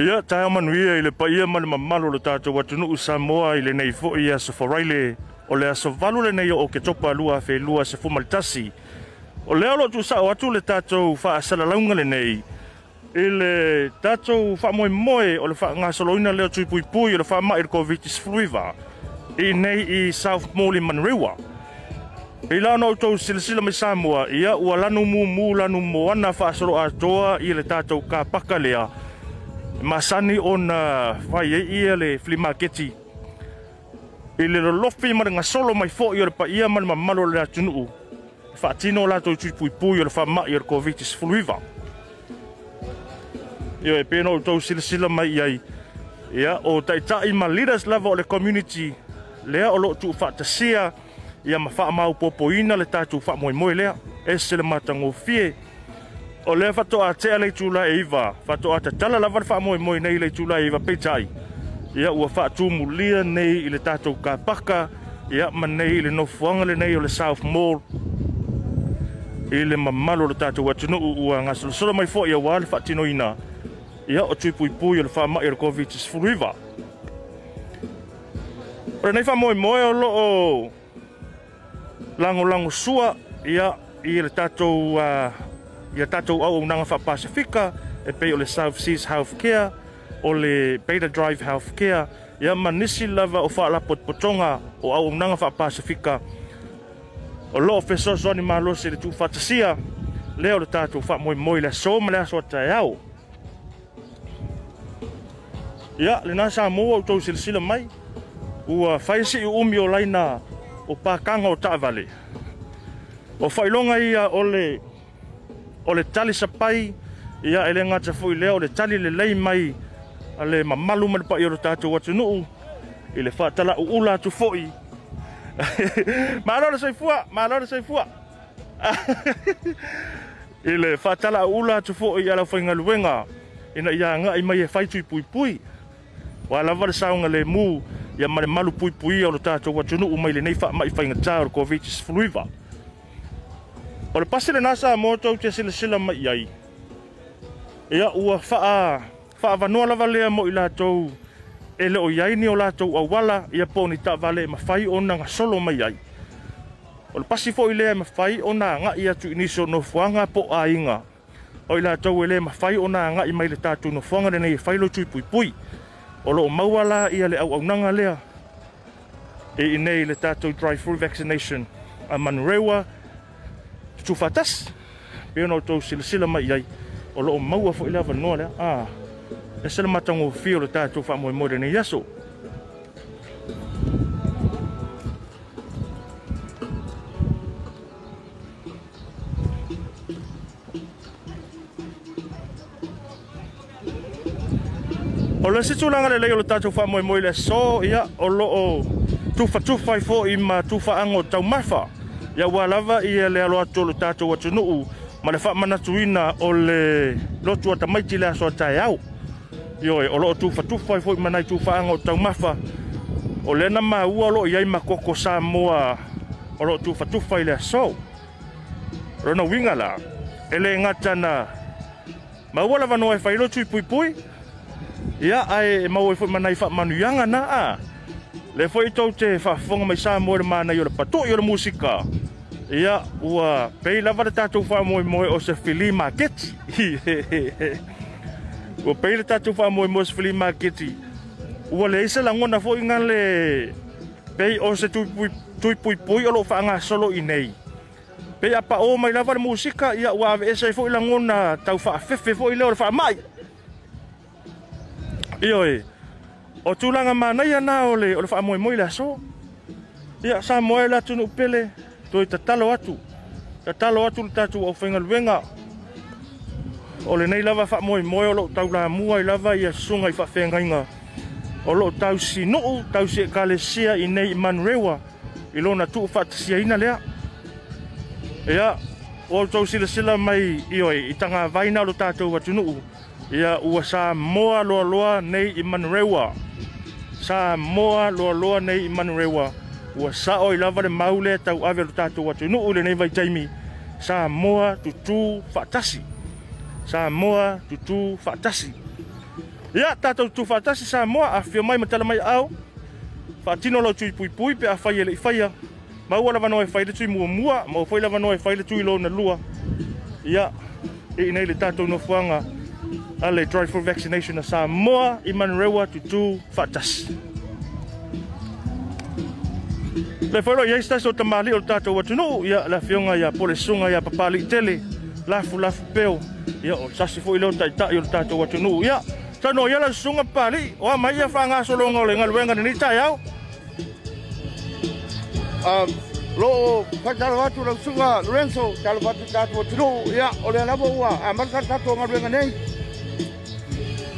Ia tae amanuia i le pa ia male mamalo le tātou watu nuu Samoa i le nei fo'i a so faraile o le aso valu le nei o ke topa lua fe lua se fumal tasi. O le alo tu sao atu le tātou faa asala launga le nei i le tātou faa moe moe o le faa ngasolo ina leo tui pui pui o le faa mai COVID-19 fluiva i nei i South Mooli Manrewa. I la no tau silsila me Samoa, ia ua lanu mu mu lanu moana faa asalo atoa i le tātou ka pakalea. lea masani ona fai e ia le flea marketi i le lolofi ma le gasolo mai foʻi o le paia ma le mamalo o le latunuu e faatino o latou itutupuipui o le faamaʻi o le covid-19 ia e pe na outou silasila mai i ai ia o taʻitaʻi ma leaders lava o le community lea o loo tuufaatasia ia ma faamaupoopoina le tatou faamoemoe lea ese le matagofie o le fa toa te ale tula e iva fa toa te tala lava fa moi moi nei le tula e iva pe tai ia ua fa tu mulia nei ile tatou ka paka ia ma nei ile no fuanga le nei o le south mall ile ma malo le tatou atu no ua nga solo solo mai fo ia wa le fa tino ina ia o tui pui pui o le fa ma ir covid is full iva Ora nei fa moi moi o lo o lango lango sua ia i le tatou uh, ia tatou au au nanga wha Pasifika, e pei o le South Seas Healthcare, o le Beta Drive Healthcare, ia manisi lava o wha lapot potonga o au au nanga wha Pasifika. O lo o feso zoni mahalo se le tu fatasia, leo le tatou wha moi moi le so ma le aso atai au. Ia, le nā sā mōa o tau silisila mai, ua whaisi i umi o laina o pākanga o tāwale. O whailonga ia o le o le tali sa pai ia ele nga tsa fui le le tali le lei mai ale ma malu mal pa yoro ta tu watu nu ile fa tala u ula tu foi ma lo sai fu ma lo sai fu ile fa tala u ula tu foi ala fo nga luenga ina ia nga i mai e fai tui pui pui wala va sa nga le mu ya ma malu pui pui yoro ta tu watu nu mai le nei fa mai fa nga tsa ro covid fluiva O le pasi le nasa a mōtou te sila sila ma iai. Ea ua faa, faa vanua lava lea mo i lātou. E leo iai ni o lātou a wala, ia pō ni tā vale ma fai o nanga solo ma iai. O le pasi fo i lea ma fai o nā ngā ia tu iniso no fuanga po a inga. O i lātou e lea ma fai o nā i mai le no fuanga rene e fai lo tui pui pui. O lo o mauala ia le au au nanga lea. E i nei le tātou drive-through vaccination. A manurewa, tufa tas pe no to silsila mai ai o lo maua fo phiêu vanoa ah, e le a e sele matango fio le tatou faamoemoe lenei aso o le situlaga lelei o le tatou faamoemoe le aso ia o loo tufatufa ai foʻi ma tufaago taumafa ya ua lava ia e le aloa tolu tatou atunuu ma le faamanatuina o le lotu a tamaiti le aso taeau ioe o loo tufatufa ai foi tu tufaaga o tau mafa ole na maua o loo iai ma koko sa tu fa tu tufatufa i le asou lona uiga la e lē gata na maua lavanoa e pui i puipui ia ae e maua i foi manai faamanuiaga na a ah. Le foi tote te whaafonga me me moe māna i ora pato i ora música. Ya ua, pei la le tātou fa moe moe o se fili ua pei la tatu fa moe moe se fili Ua le la fo ngale pei o tui pui pui o lo solo i nei. apa o mai musica ya ua esa la ngona ta fe fe fefe fo mai. o tūlanga mānei anā o le o le whaamoe moi le aso. Ia, sā moe la tunu upele, tō i tatalo atu. Tatalo atu le tātu au whenga luenga. O le nei lava whaamoe moe o lo tau la mua i lava i sunga i whawhenga inga. O lo tau si nuu, tau si e kale sia i nei manrewa. I lona tuu whaatasia ina lea. Ia, o tau sila sila mai i oi, i tanga vaina lo tātou atu nuu. Ia, ua sā moa loa loa nei i manrewa sa moa loa loa nei i Manurewa ua sa o i lava le maule tau awe lo tātou atu nu ule nei vai taimi sa moa tutu whaatasi sa moa tutu whaatasi ia tātou tutu whaatasi sa moa a whio mai matala mai au whaatino lo tui pui pui pe a whai ele i whaia maua lava noa i e whaile tui mua mua maua whai lava noa i e whaile tui lo na lua ia e i nei le tātou no fuanga ia le drive for vaccination ở Samoa, iman na sa moa i manrewa tu tu fatas le folo ia sta so tamali o tato watu no ia la fionga ia pole sunga ia papali tele lafu lafu peo ia o sasi fo ilo tai tai o tato watu no ia tano ia la sunga pali o mai ia fanga so longa le ngalwenga ni tai au um lo patalo watu la sunga Lorenzo talo watu tato watu no ia o le lavo ua cả marka tato ngalwenga này.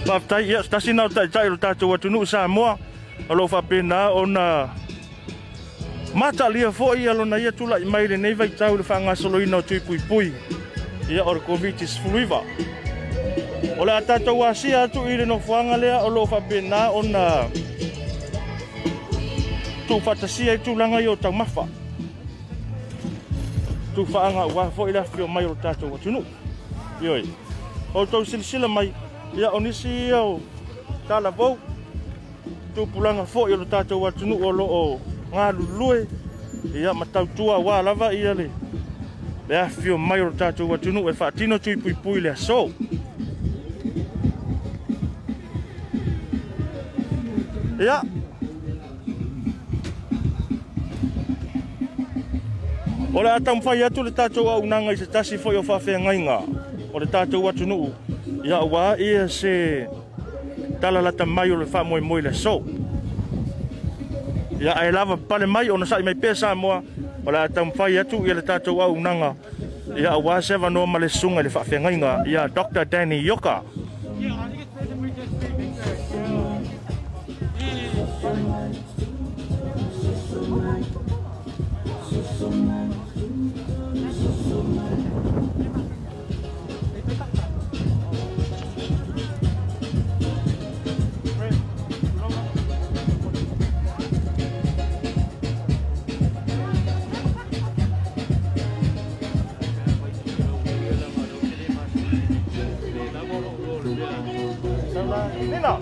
Paftai ya stasiun nau tai tai ta tu tunu sa Kalau fapena ona Mata lia fo ya lona ia tula i mai nei vai tau le fanga solo ina tui pui pui. ya or is fluiva. O le atata sia tu i no fanga lea o fapena ona tu fata sia tulanga langa yo tau mafa. Tu fanga ua lah la fio mai o tatou atunu. Ioi. O silsila mai. ia o nisi ia o talavou tupulaga foʻi o lo tatou atunuu o loo galulue ia ma tautua auā lava ia le le afio mai o lo tatou atunuu e faatino tuipuipui le aso ia o le a taumafai atu le tatou aunaga i se tasi foʻi o faafeagaiga o le tatou atunuu ya wa ia se tala la ta mai le fa moi moi le so ya i love pale mai ona sa mai pesa mo ola ta mfai atu ia le tatou au nanga ya wa seven no male sunga le fa fenga ya dr danny yoka Nino!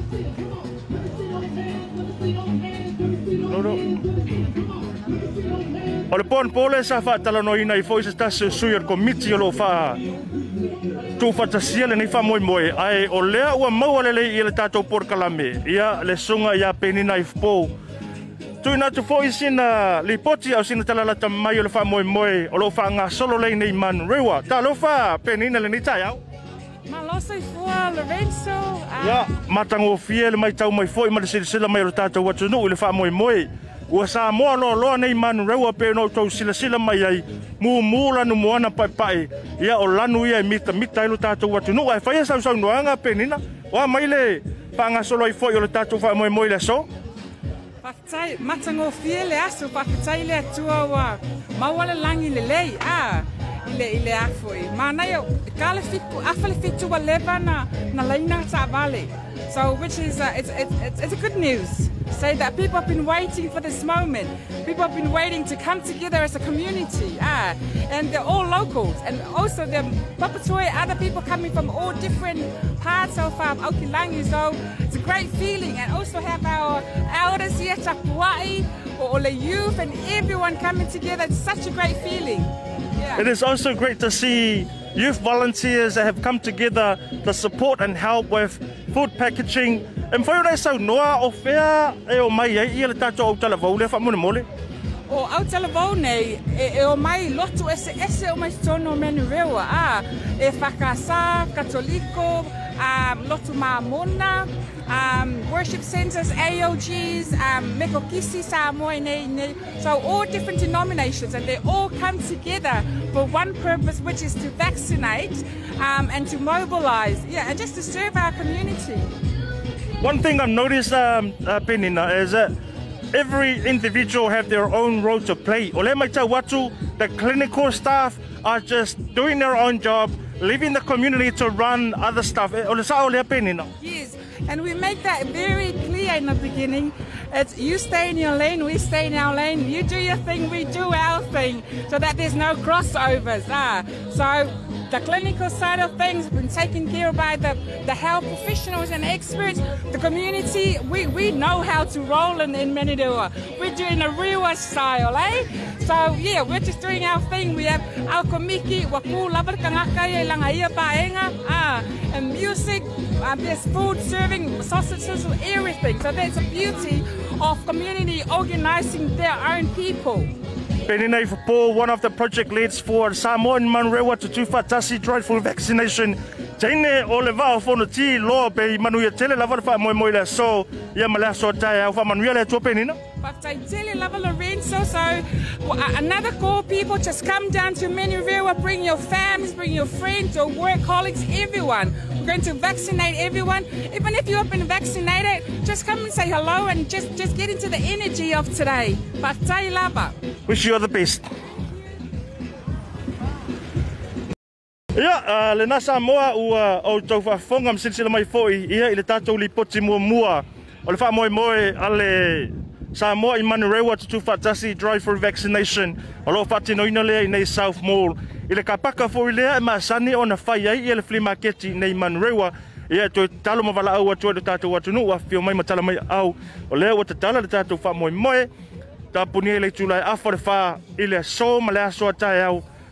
O le pon pole sa fa tala no ina i foi se suyer ko mitsi lo fa. Tu fa tasia le nei fa moi moi ai o lea ua maua lele i le tatou porkalame. Ia le sunga ia penina i fpo. Tu na tu foi sina li poti au sina tala la tamai o le fa moi moi o lo fa nga solo lei nei man rewa. Ta lo fa penina le nei tai au. also for Lorenzo. Um, yeah, matango fiel mai tau mai foi mai sila sila mai rata tau atu nui le fa moi moi. Ua sa moa loa loa nei manu reu a pēnau tau sila sila mai ai. Mū mū lanu moana pai pai. Ia o lanu ia e mita mita ilu tātou watu nuk. Ai whaia sau sau nuanga pēnina. Wā mai le pānga solo i fōi o le tātou wha moe moe le so. Matango fie le aso, pakitai e le atua wa mawale langi le lei. Ah. ile ile mana yo afale leva na na laina sa vale so which is uh, it's, it's it's a good news say that people have been waiting for this moment people have been waiting to come together as a community ah and they're all locals and also the Mapatui other people coming from all different parts of um, Okilangi so it's a great feeling and also have our elders here or all the youth and everyone coming together it's such a great feeling it is also great to see youth volunteers that have come together to support and help with food packaging. And for you so noa o fea e o mai e e i le tatou au talavau le whamune mole. O au talavau nei e, o mai lotu ese ese o mai tono menu rewa. Ah, e whakasā, katoliko, katoliko, um, Lotu Maamuna, um, worship centers, AOGs, um, Mekokisi Samoine, so all different denominations, and they all come together for one purpose, which is to vaccinate um, and to mobilize, yeah, and just to serve our community. One thing I've noticed, um, uh, Penina, is that every individual have their own role to play. Olemaita Watu, the clinical staff are just doing their own job, Leaving the community to run other stuff. Eh, yes, and we make that very clear in the beginning. It's you stay in your lane, we stay in our lane. You do your thing, we do our thing, so that there's no crossovers. Ah, so the clinical side of things been taken care by the, the health professionals and experts. The community, we, we know how to roll in, in Manadua. We're doing a Rewa style, eh? So yeah, we're just doing our thing. We have our komiki, waku, labar kangakaye, langaia paenga, ah, and music, uh, there's food serving, sausages, everything. So that's the beauty of community organizing their own people. Penina Ifapo, one of the project leads for Samoan Manurewa to Tufa Tasi Drive for Vaccination. Taine o le vao fono ti lo pe manuia tele la vada fa moe moe le so ia malaso tae au to manuia le tua but Baftajili love Lorenzo. So another call, people, just come down to Menurua, bring your families, bring your friends, your work colleagues, everyone. We're going to vaccinate everyone. Even if you haven't been vaccinated, just come and say hello and just, just get into the energy of today. Baftajili Lava. Wish you all the best. Yeah, uh, le nasa moa ua uh, au tau whafonga mai foi ia i le tātou li poti mua mua o le wha moe moe ale Samoa i Manurewa tutu whatasi drive for vaccination. O loo whati noina lea i nei South Mall. I le ka paka fo i lea e maa sani o na whai ai i le flea marketi nei Manurewa. I e tue talo ma wala au atua do tātou watu nuwa fio mai ma tala mai au. O lea wata tala do tātou wha moe moe. Ta punia i le tūlai afo le wha i le so ma le aso atai au.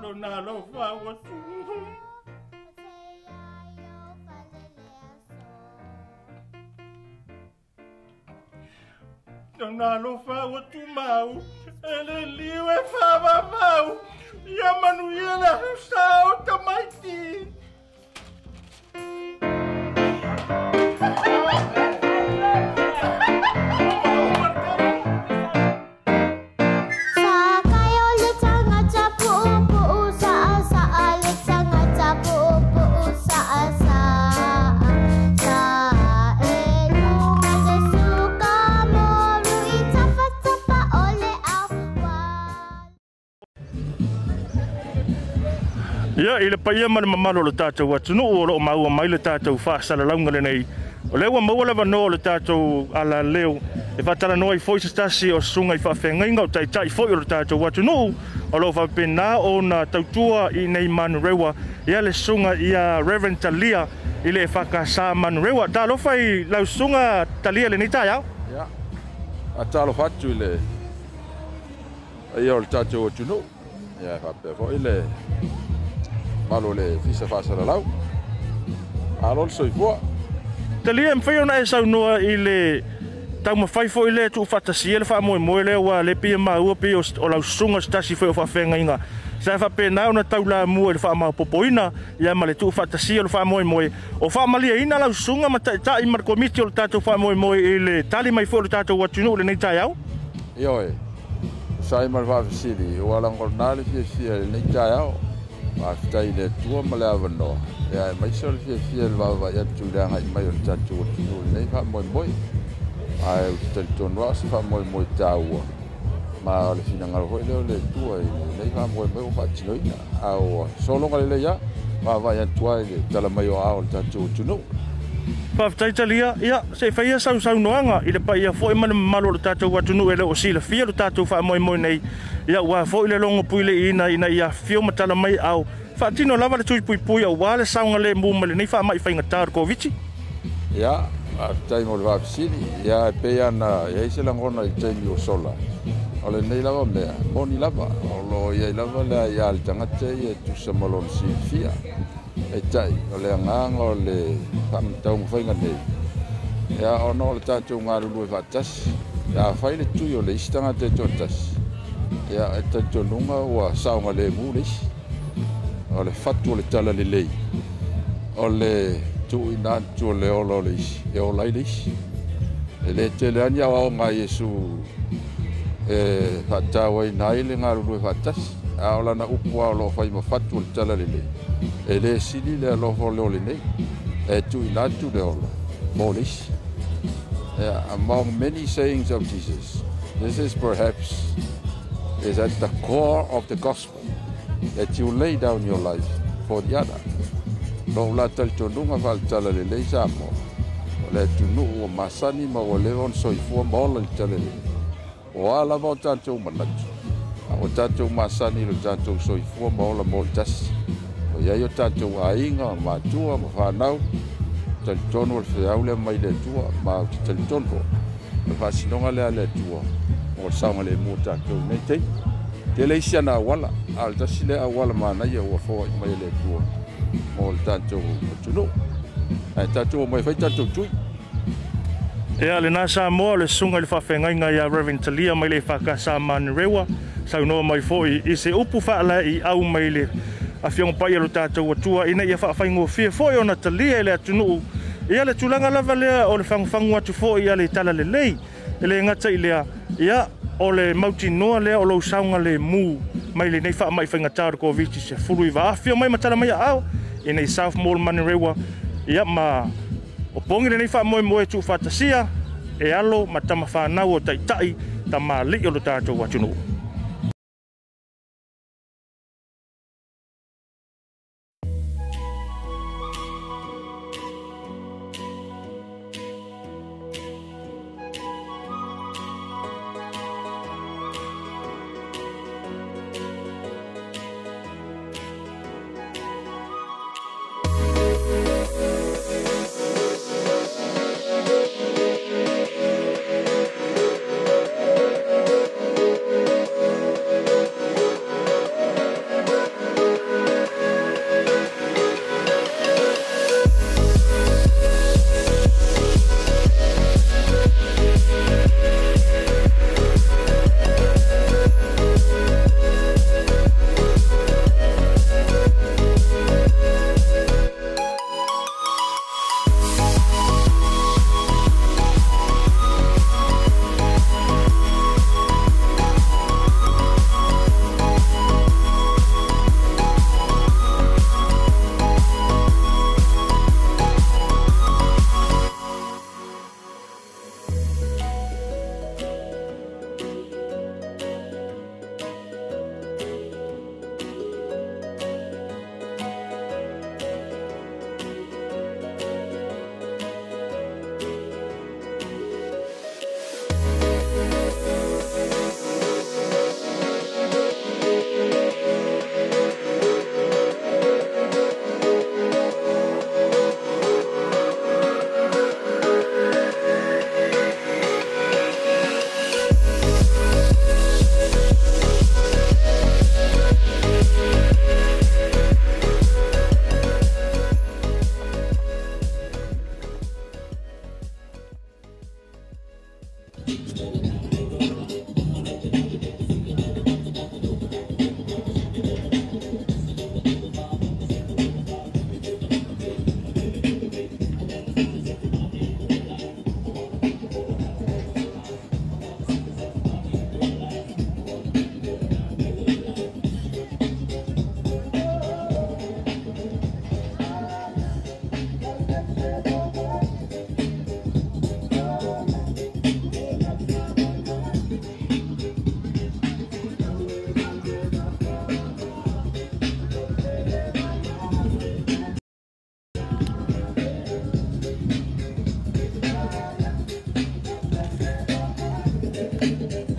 Não não fago assim. não não fago tu mau. Ele liu e fava mau. E a Manuela está outra mais tinta. ile le paia ma le mamalo le tātou atu nuu o loo maua mai le tātou whaasala launga le nei. O lewa maua le vanoa le tātou ala leo e whatala noa i foi stasi o sunga i whawhenga inga tai tai foi o le tātou atu nuu o loo whapena o na tautua i nei man rewa i ale sunga i a Reverend Talia i le whakasā manu rewa. Tā lofa i lau sunga Talia le nei tāia? Ia, a tā lofa atu i le i o le tātou atu nuu. Ia, whapena foi ile malo le fisa fasa la lau. Alo le soi fua. Te lia mwhi ona e sau noa i le tau ma fai fo i le tu ufata si ele wha moe moe lewa le pia ma ua pia o lau sunga stasi fwe o wha whenga inga. Sa e wha pē nao na tau la mua ele wha ma popo ina i ama le tu ufata si ele wha moe moe. O wha malia ina lau sunga ma ta i mar komiti o le tatou wha moe moe i le tali mai fwe o le tatou watunu le nei tai au? Ioi. Sa i mar wha fisiri. Ua langor nari fia fia le nei tai au whaafitai le tua ma e le awanoa. E ai mai sa le fiafia le wawa i atu i rangai mai o le tatu o tu nui nei wha moi moi. Ai e u te tari tonu asa wha moi moi tāua. Ma o le fina ngaro hoi leo le tua e i nei wha moi moi o wha tino ina. Au solonga le le ia, wawa i atu ai le tala mai o au le tatu o tu nui. Whaafitaitalia, ia, se whaia sau sau noanga, i le pai ia fo ima le malo le tātou watu nu e le o si le fia le tātou wha moi moi nei, ia ua fo i le longo pui le ina ina ia fio matala mai au, wha tino lava le tui pui pui au wale saunga le mbuma le nei wha mai whainga tāru ko vichi. Ia, a tai mo le whaafisiri, ia e pei ana, ia i se langona i tei o sola, o le nei lava mea, moni lava, o lo ia i lava lea ia le tangate, ia tu samalon si fia, ia, e tai o le anganga o le tamtaunga whainga nei. E a ono o le tātou ngā rurua wha tas, e a whai le tui o le istanga te tō tas. E a e tātou nunga o a saunga le mūnis, o le fatu o le tala le lei. O le tui nātu o le olo le isi, e o lai le isi. E le te le anja wa o ngā Iesu e wha tāwai nai le ngā rurua wha tas. fai le tala e lē sili le le le ola among many sayings of Jesus, this is perhaps is at the core of the gospel that you lay down your life for the other. Lo la tal tonunga fal tala le le samo. Le tunu o masani ma o le soifua mo le tala le. O ala mo tanto manatu. o tatou masani lo tatou soifua ma ola motasi o iai o tatou aiga o matua ma fanau talitono o le feau lea mai le atua ma o te talitono le faasinoga lea le atua o le saoga lemua tatou nei tei te leisi ana auala a le tasi lea auala manaia ua foai mai le atua mo le tatou matunuu ae tatou mai fai tatou tui ea lenā sa moa o le suga i le faafegaiga iā revin talia mai lei fakasa manerewa sau no mai foi i se upu fa la i au mai le a fiong pai lo ta tu tu i nei fa fa ngo fi foi ona te li ele tu nu ia le tulanga la vale o le fang fang wa tu foi ia le tala le lei ele nga tsa ile ia o le mauti noa le o lo saunga le mu mai le nei fa mai fa nga tar ko vi se fulu i va fi mai matala mai au i nei south mani rewa ia ma o pongi le nei fa moe moe tu fa tasia e alo matama fa na o tai tai ta mali o lo ta tu wa tu nu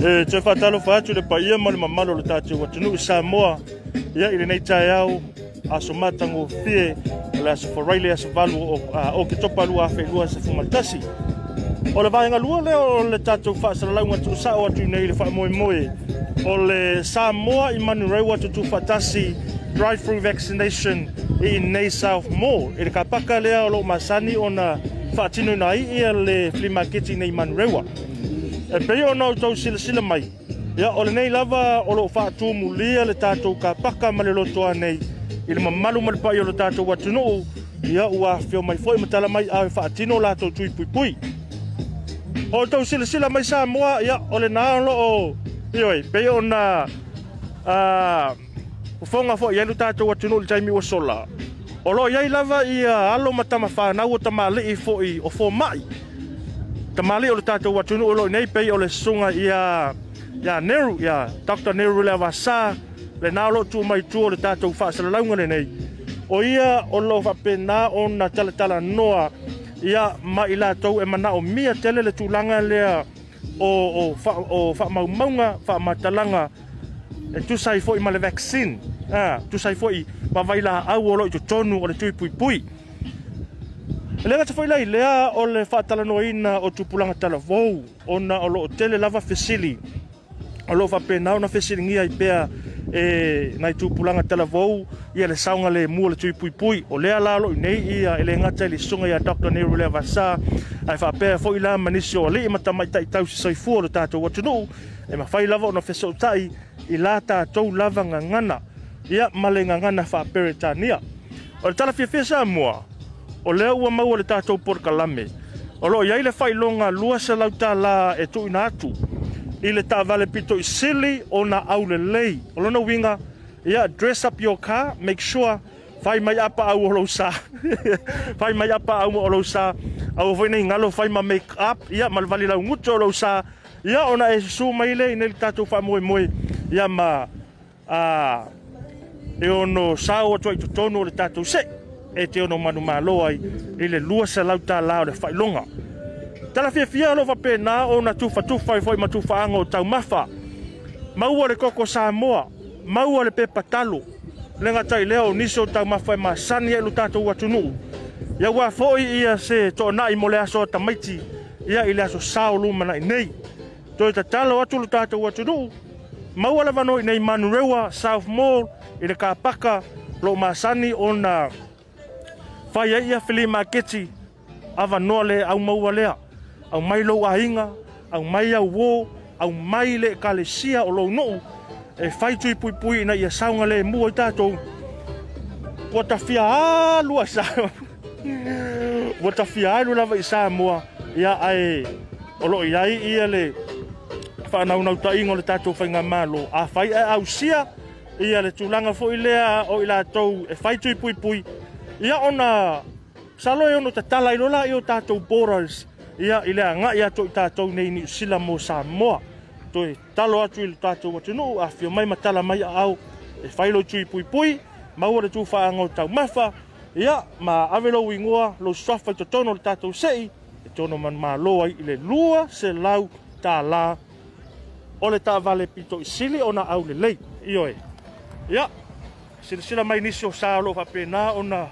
Le te whatalo whaatu le paia ma le mamalo le tātua wa tunu i Samoa ia i le nei tae au aso matango fie le aso whareile aso valu o, a, o ke topa lua awhi lua aso fumaltasi. O le vahenga lua le o le tātou whaasara launga tu sao atu nei le whaamoe moe. O le Samoa i manu reua tu tu whatasi drive-thru vaccination i nei South Mall. I e le kapaka lea o lo masani o na whaatino na i ia le flea marketing nei manu reua e pei ona o tau silasila mai ia o lenei lava o loo faatumulia le tatou ka ma le lotoa nei i le mamalu ma le paʻi o le tatou atunuu ia ua feo mai foʻi matala mai a e faatino o latou tui pui. o le tau silasila mai sa moa ia o lenā loo ioe pei ona ufoga foʻi ai lo tatou atunuu le taimi ua sola Olo loo iai lava ia alo ma tamafanau o tamaliʻi foʻi o mai te male o le tātou watunu o loi nei pei o le sunga i a ia Neru, ia Dr. Neru le awasā le nā lo tū mai tu o le tātou wha sa launga nei o ia o lo wha pe nā o na tala tala noa ia ma i lātou e mana o mia tele le tūlanga lea o o fa o fa mau maunga fa matalanga e tu sai fo i male vaccine tu sai fo i ma vai la au o lo tonu o le tui pui pui Ele ngata foi lai lea o le fatala no ina o tupulanga tala vou ona o lo tele lava fesili. O lo va pena ona fesili ngia i pea e nai tupulanga tala vou ia le saunga le mua le tui pui pui o lea lalo i nei ia ele ngata le sunga ia Dr. Nero lea vasa ai fa pea foi la manisi o le imata mai tai tau si sai fuo lo tato watunu e ma fai lava ona fesau tai i la tatou lava ngangana ia male ngangana fa pere tania o le tala fia fesa mua o lea ua maua le tatou porokalame o loo iai le faailoga lua se lau tālā e tuuina atu i le taavale pitoʻi sili ona aulelei o lona uiga ia dress up your car make sure fai mai apa au o lou sā fai mai apa au o lo sā aua foʻi nei galo fai ma make up ia ma le valilauguto o lou sā ia ona e susū mai le inai le tatou faamoemoe ia ma ah, e ono sā ou atu ai totonu o le e te ono manu mālo ai i le lua sa lau tā lao le whailonga. Tala fia fia lo vape nā o na tufa tufa i fwoi ma tufa ango tau mafa. Maua le koko sa moa, maua le pepa talo. Lenga tai leo niso tau mafa i ma sani e lu tātou watunu. Ia ua fwoi ia se to na i mole aso tamaiti, ia i le aso sao luma na i nei. Toi ta talo atu lu tātou watunu. Maua le vano i nei Manurewa, South Mall, i le kāpaka, lo ma sani o na... Whai ia whili mā keti, awa noa le au maua lea, au mai lou ahinga, au mai au wō, au mai le ka le sia o lou nuu, e whai tui pui pui ina ia saunga le mua i tātou. Wa ta fia alu a sa. Wa ta fia alu lava i sa mua, ia ae, o lo i ai ia le, whanau nau ta ingo le tātou whai ngā mālo, a whai e au sia, ia le tūlanga fo i lea o i lātou, e whai tui pui, pui ia ona salo e ono tatala ilola i o tātou borals ia ile a ngai ato i tātou nei ni sila mo Samoa to e talo atu ilo tātou watu nuu a fio mai matala mai a au e whailo tui pui pui maua le tūwha a tau mafa ia ma avelo ingoa lo swafa i to tono le tātou sei e tono man ma loa i le lua se lau tā la o le tā vale pito i sili ona au le lei i oe ia sila sila mai nisi o sālo hape na ona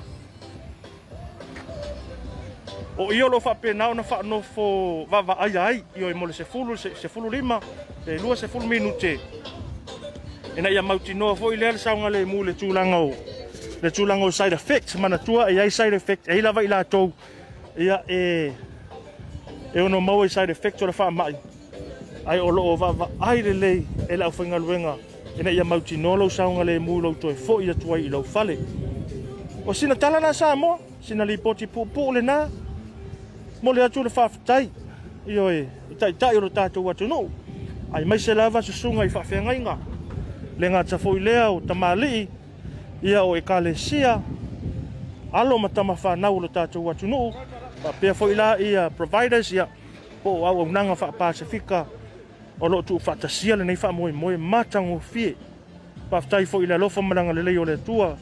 o io lo fa pena no fa no fo va va ai ai io mo se fulu se, fulu lima e lua se fulu minute e na ia mauti no fo ile sa un ale mule tulanga o le tulanga o side effect mana tua e ai side effect e lava ila to ia e e uno mau e side effect ora fa mai ai o lo va va ai le le e la fo inga luenga e na ia mauti no lo sa un ale mule to e fo ia tua i lo fale o sina talana sa mo sina lipoti poti pu pu le na mo le atu le whaafetai e, i oe tai tai o tātou atu no ai mai se lava susunga i whaafenga inga le ngā tafo i lea o tamali ia o e kale sia alo ma tama whanau lo tātou atu no pa pe fo la ia providers ya. po o au unanga wha pasifika o lo tu fata sia le nei fa moi moi matang o fie pa ftai fo i la lofa malanga le yo le tua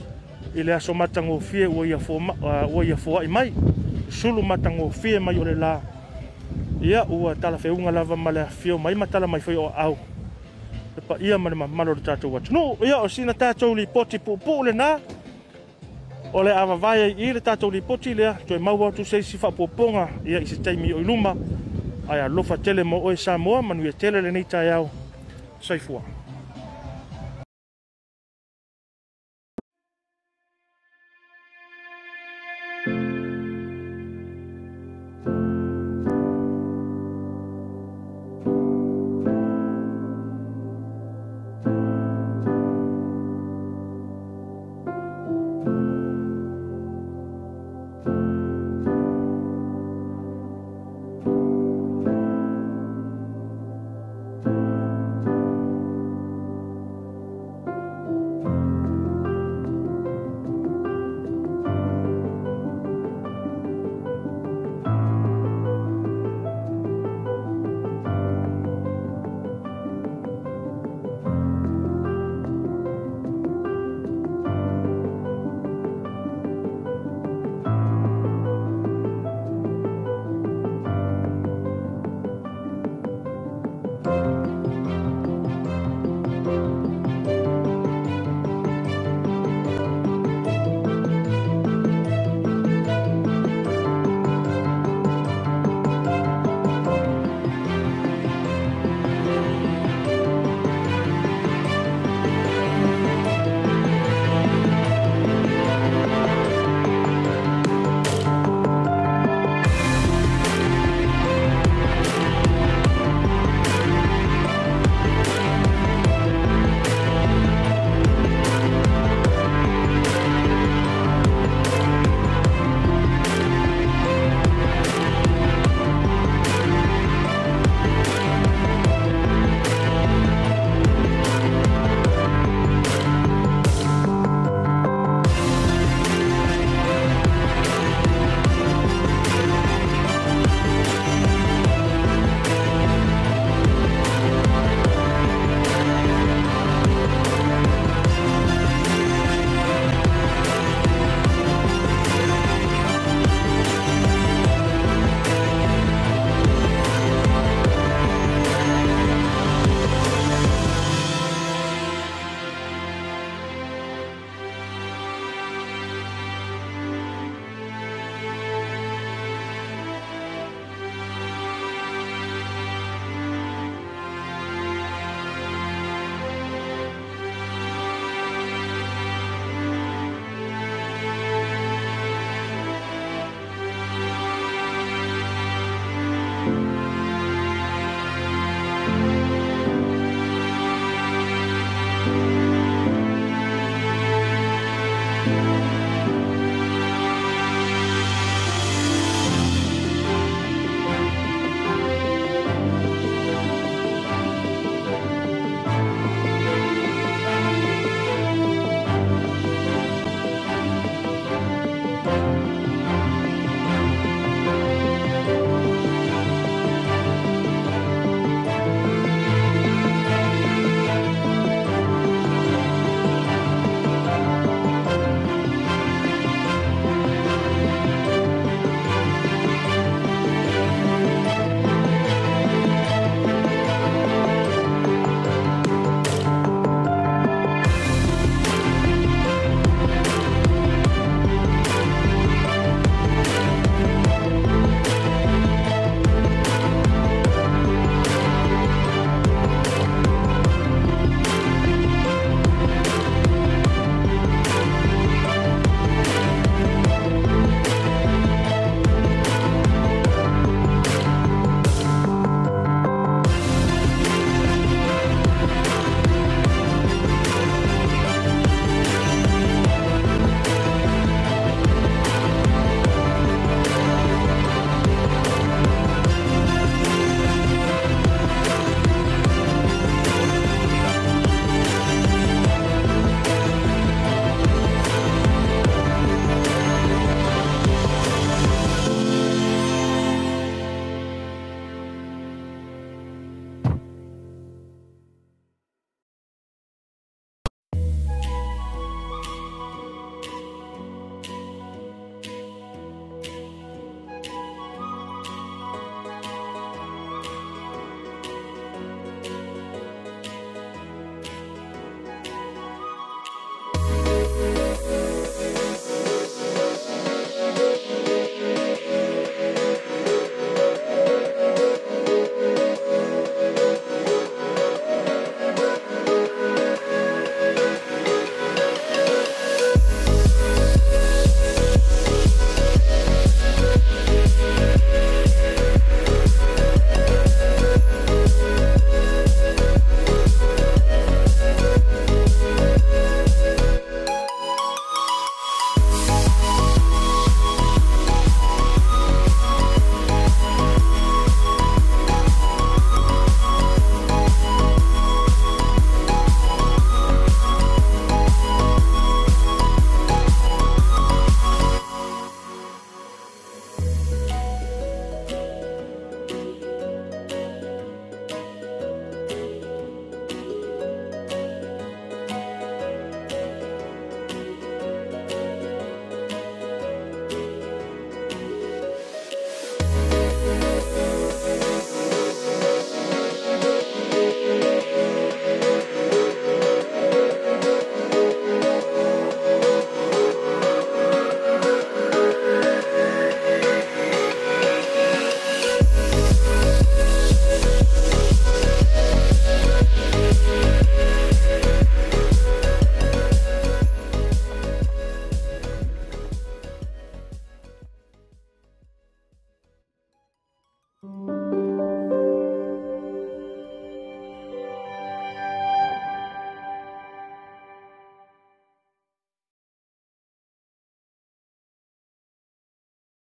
i le aso matang o fie ua ia fo, uh, ia fo ai mai sulu matango fie mai ole la ia ua tala fe unga lava male fio mai matala mai foi o au e pa ia mane ma malo tatou watu no ia o sina tatou li poti pu pu le na ole ava vai i le tatou li poti le to e mau watu sei si fa poponga ia i se taimi o luma ai a lofa tele mo o e sa moa manu e tele le nei tai au sai fuanga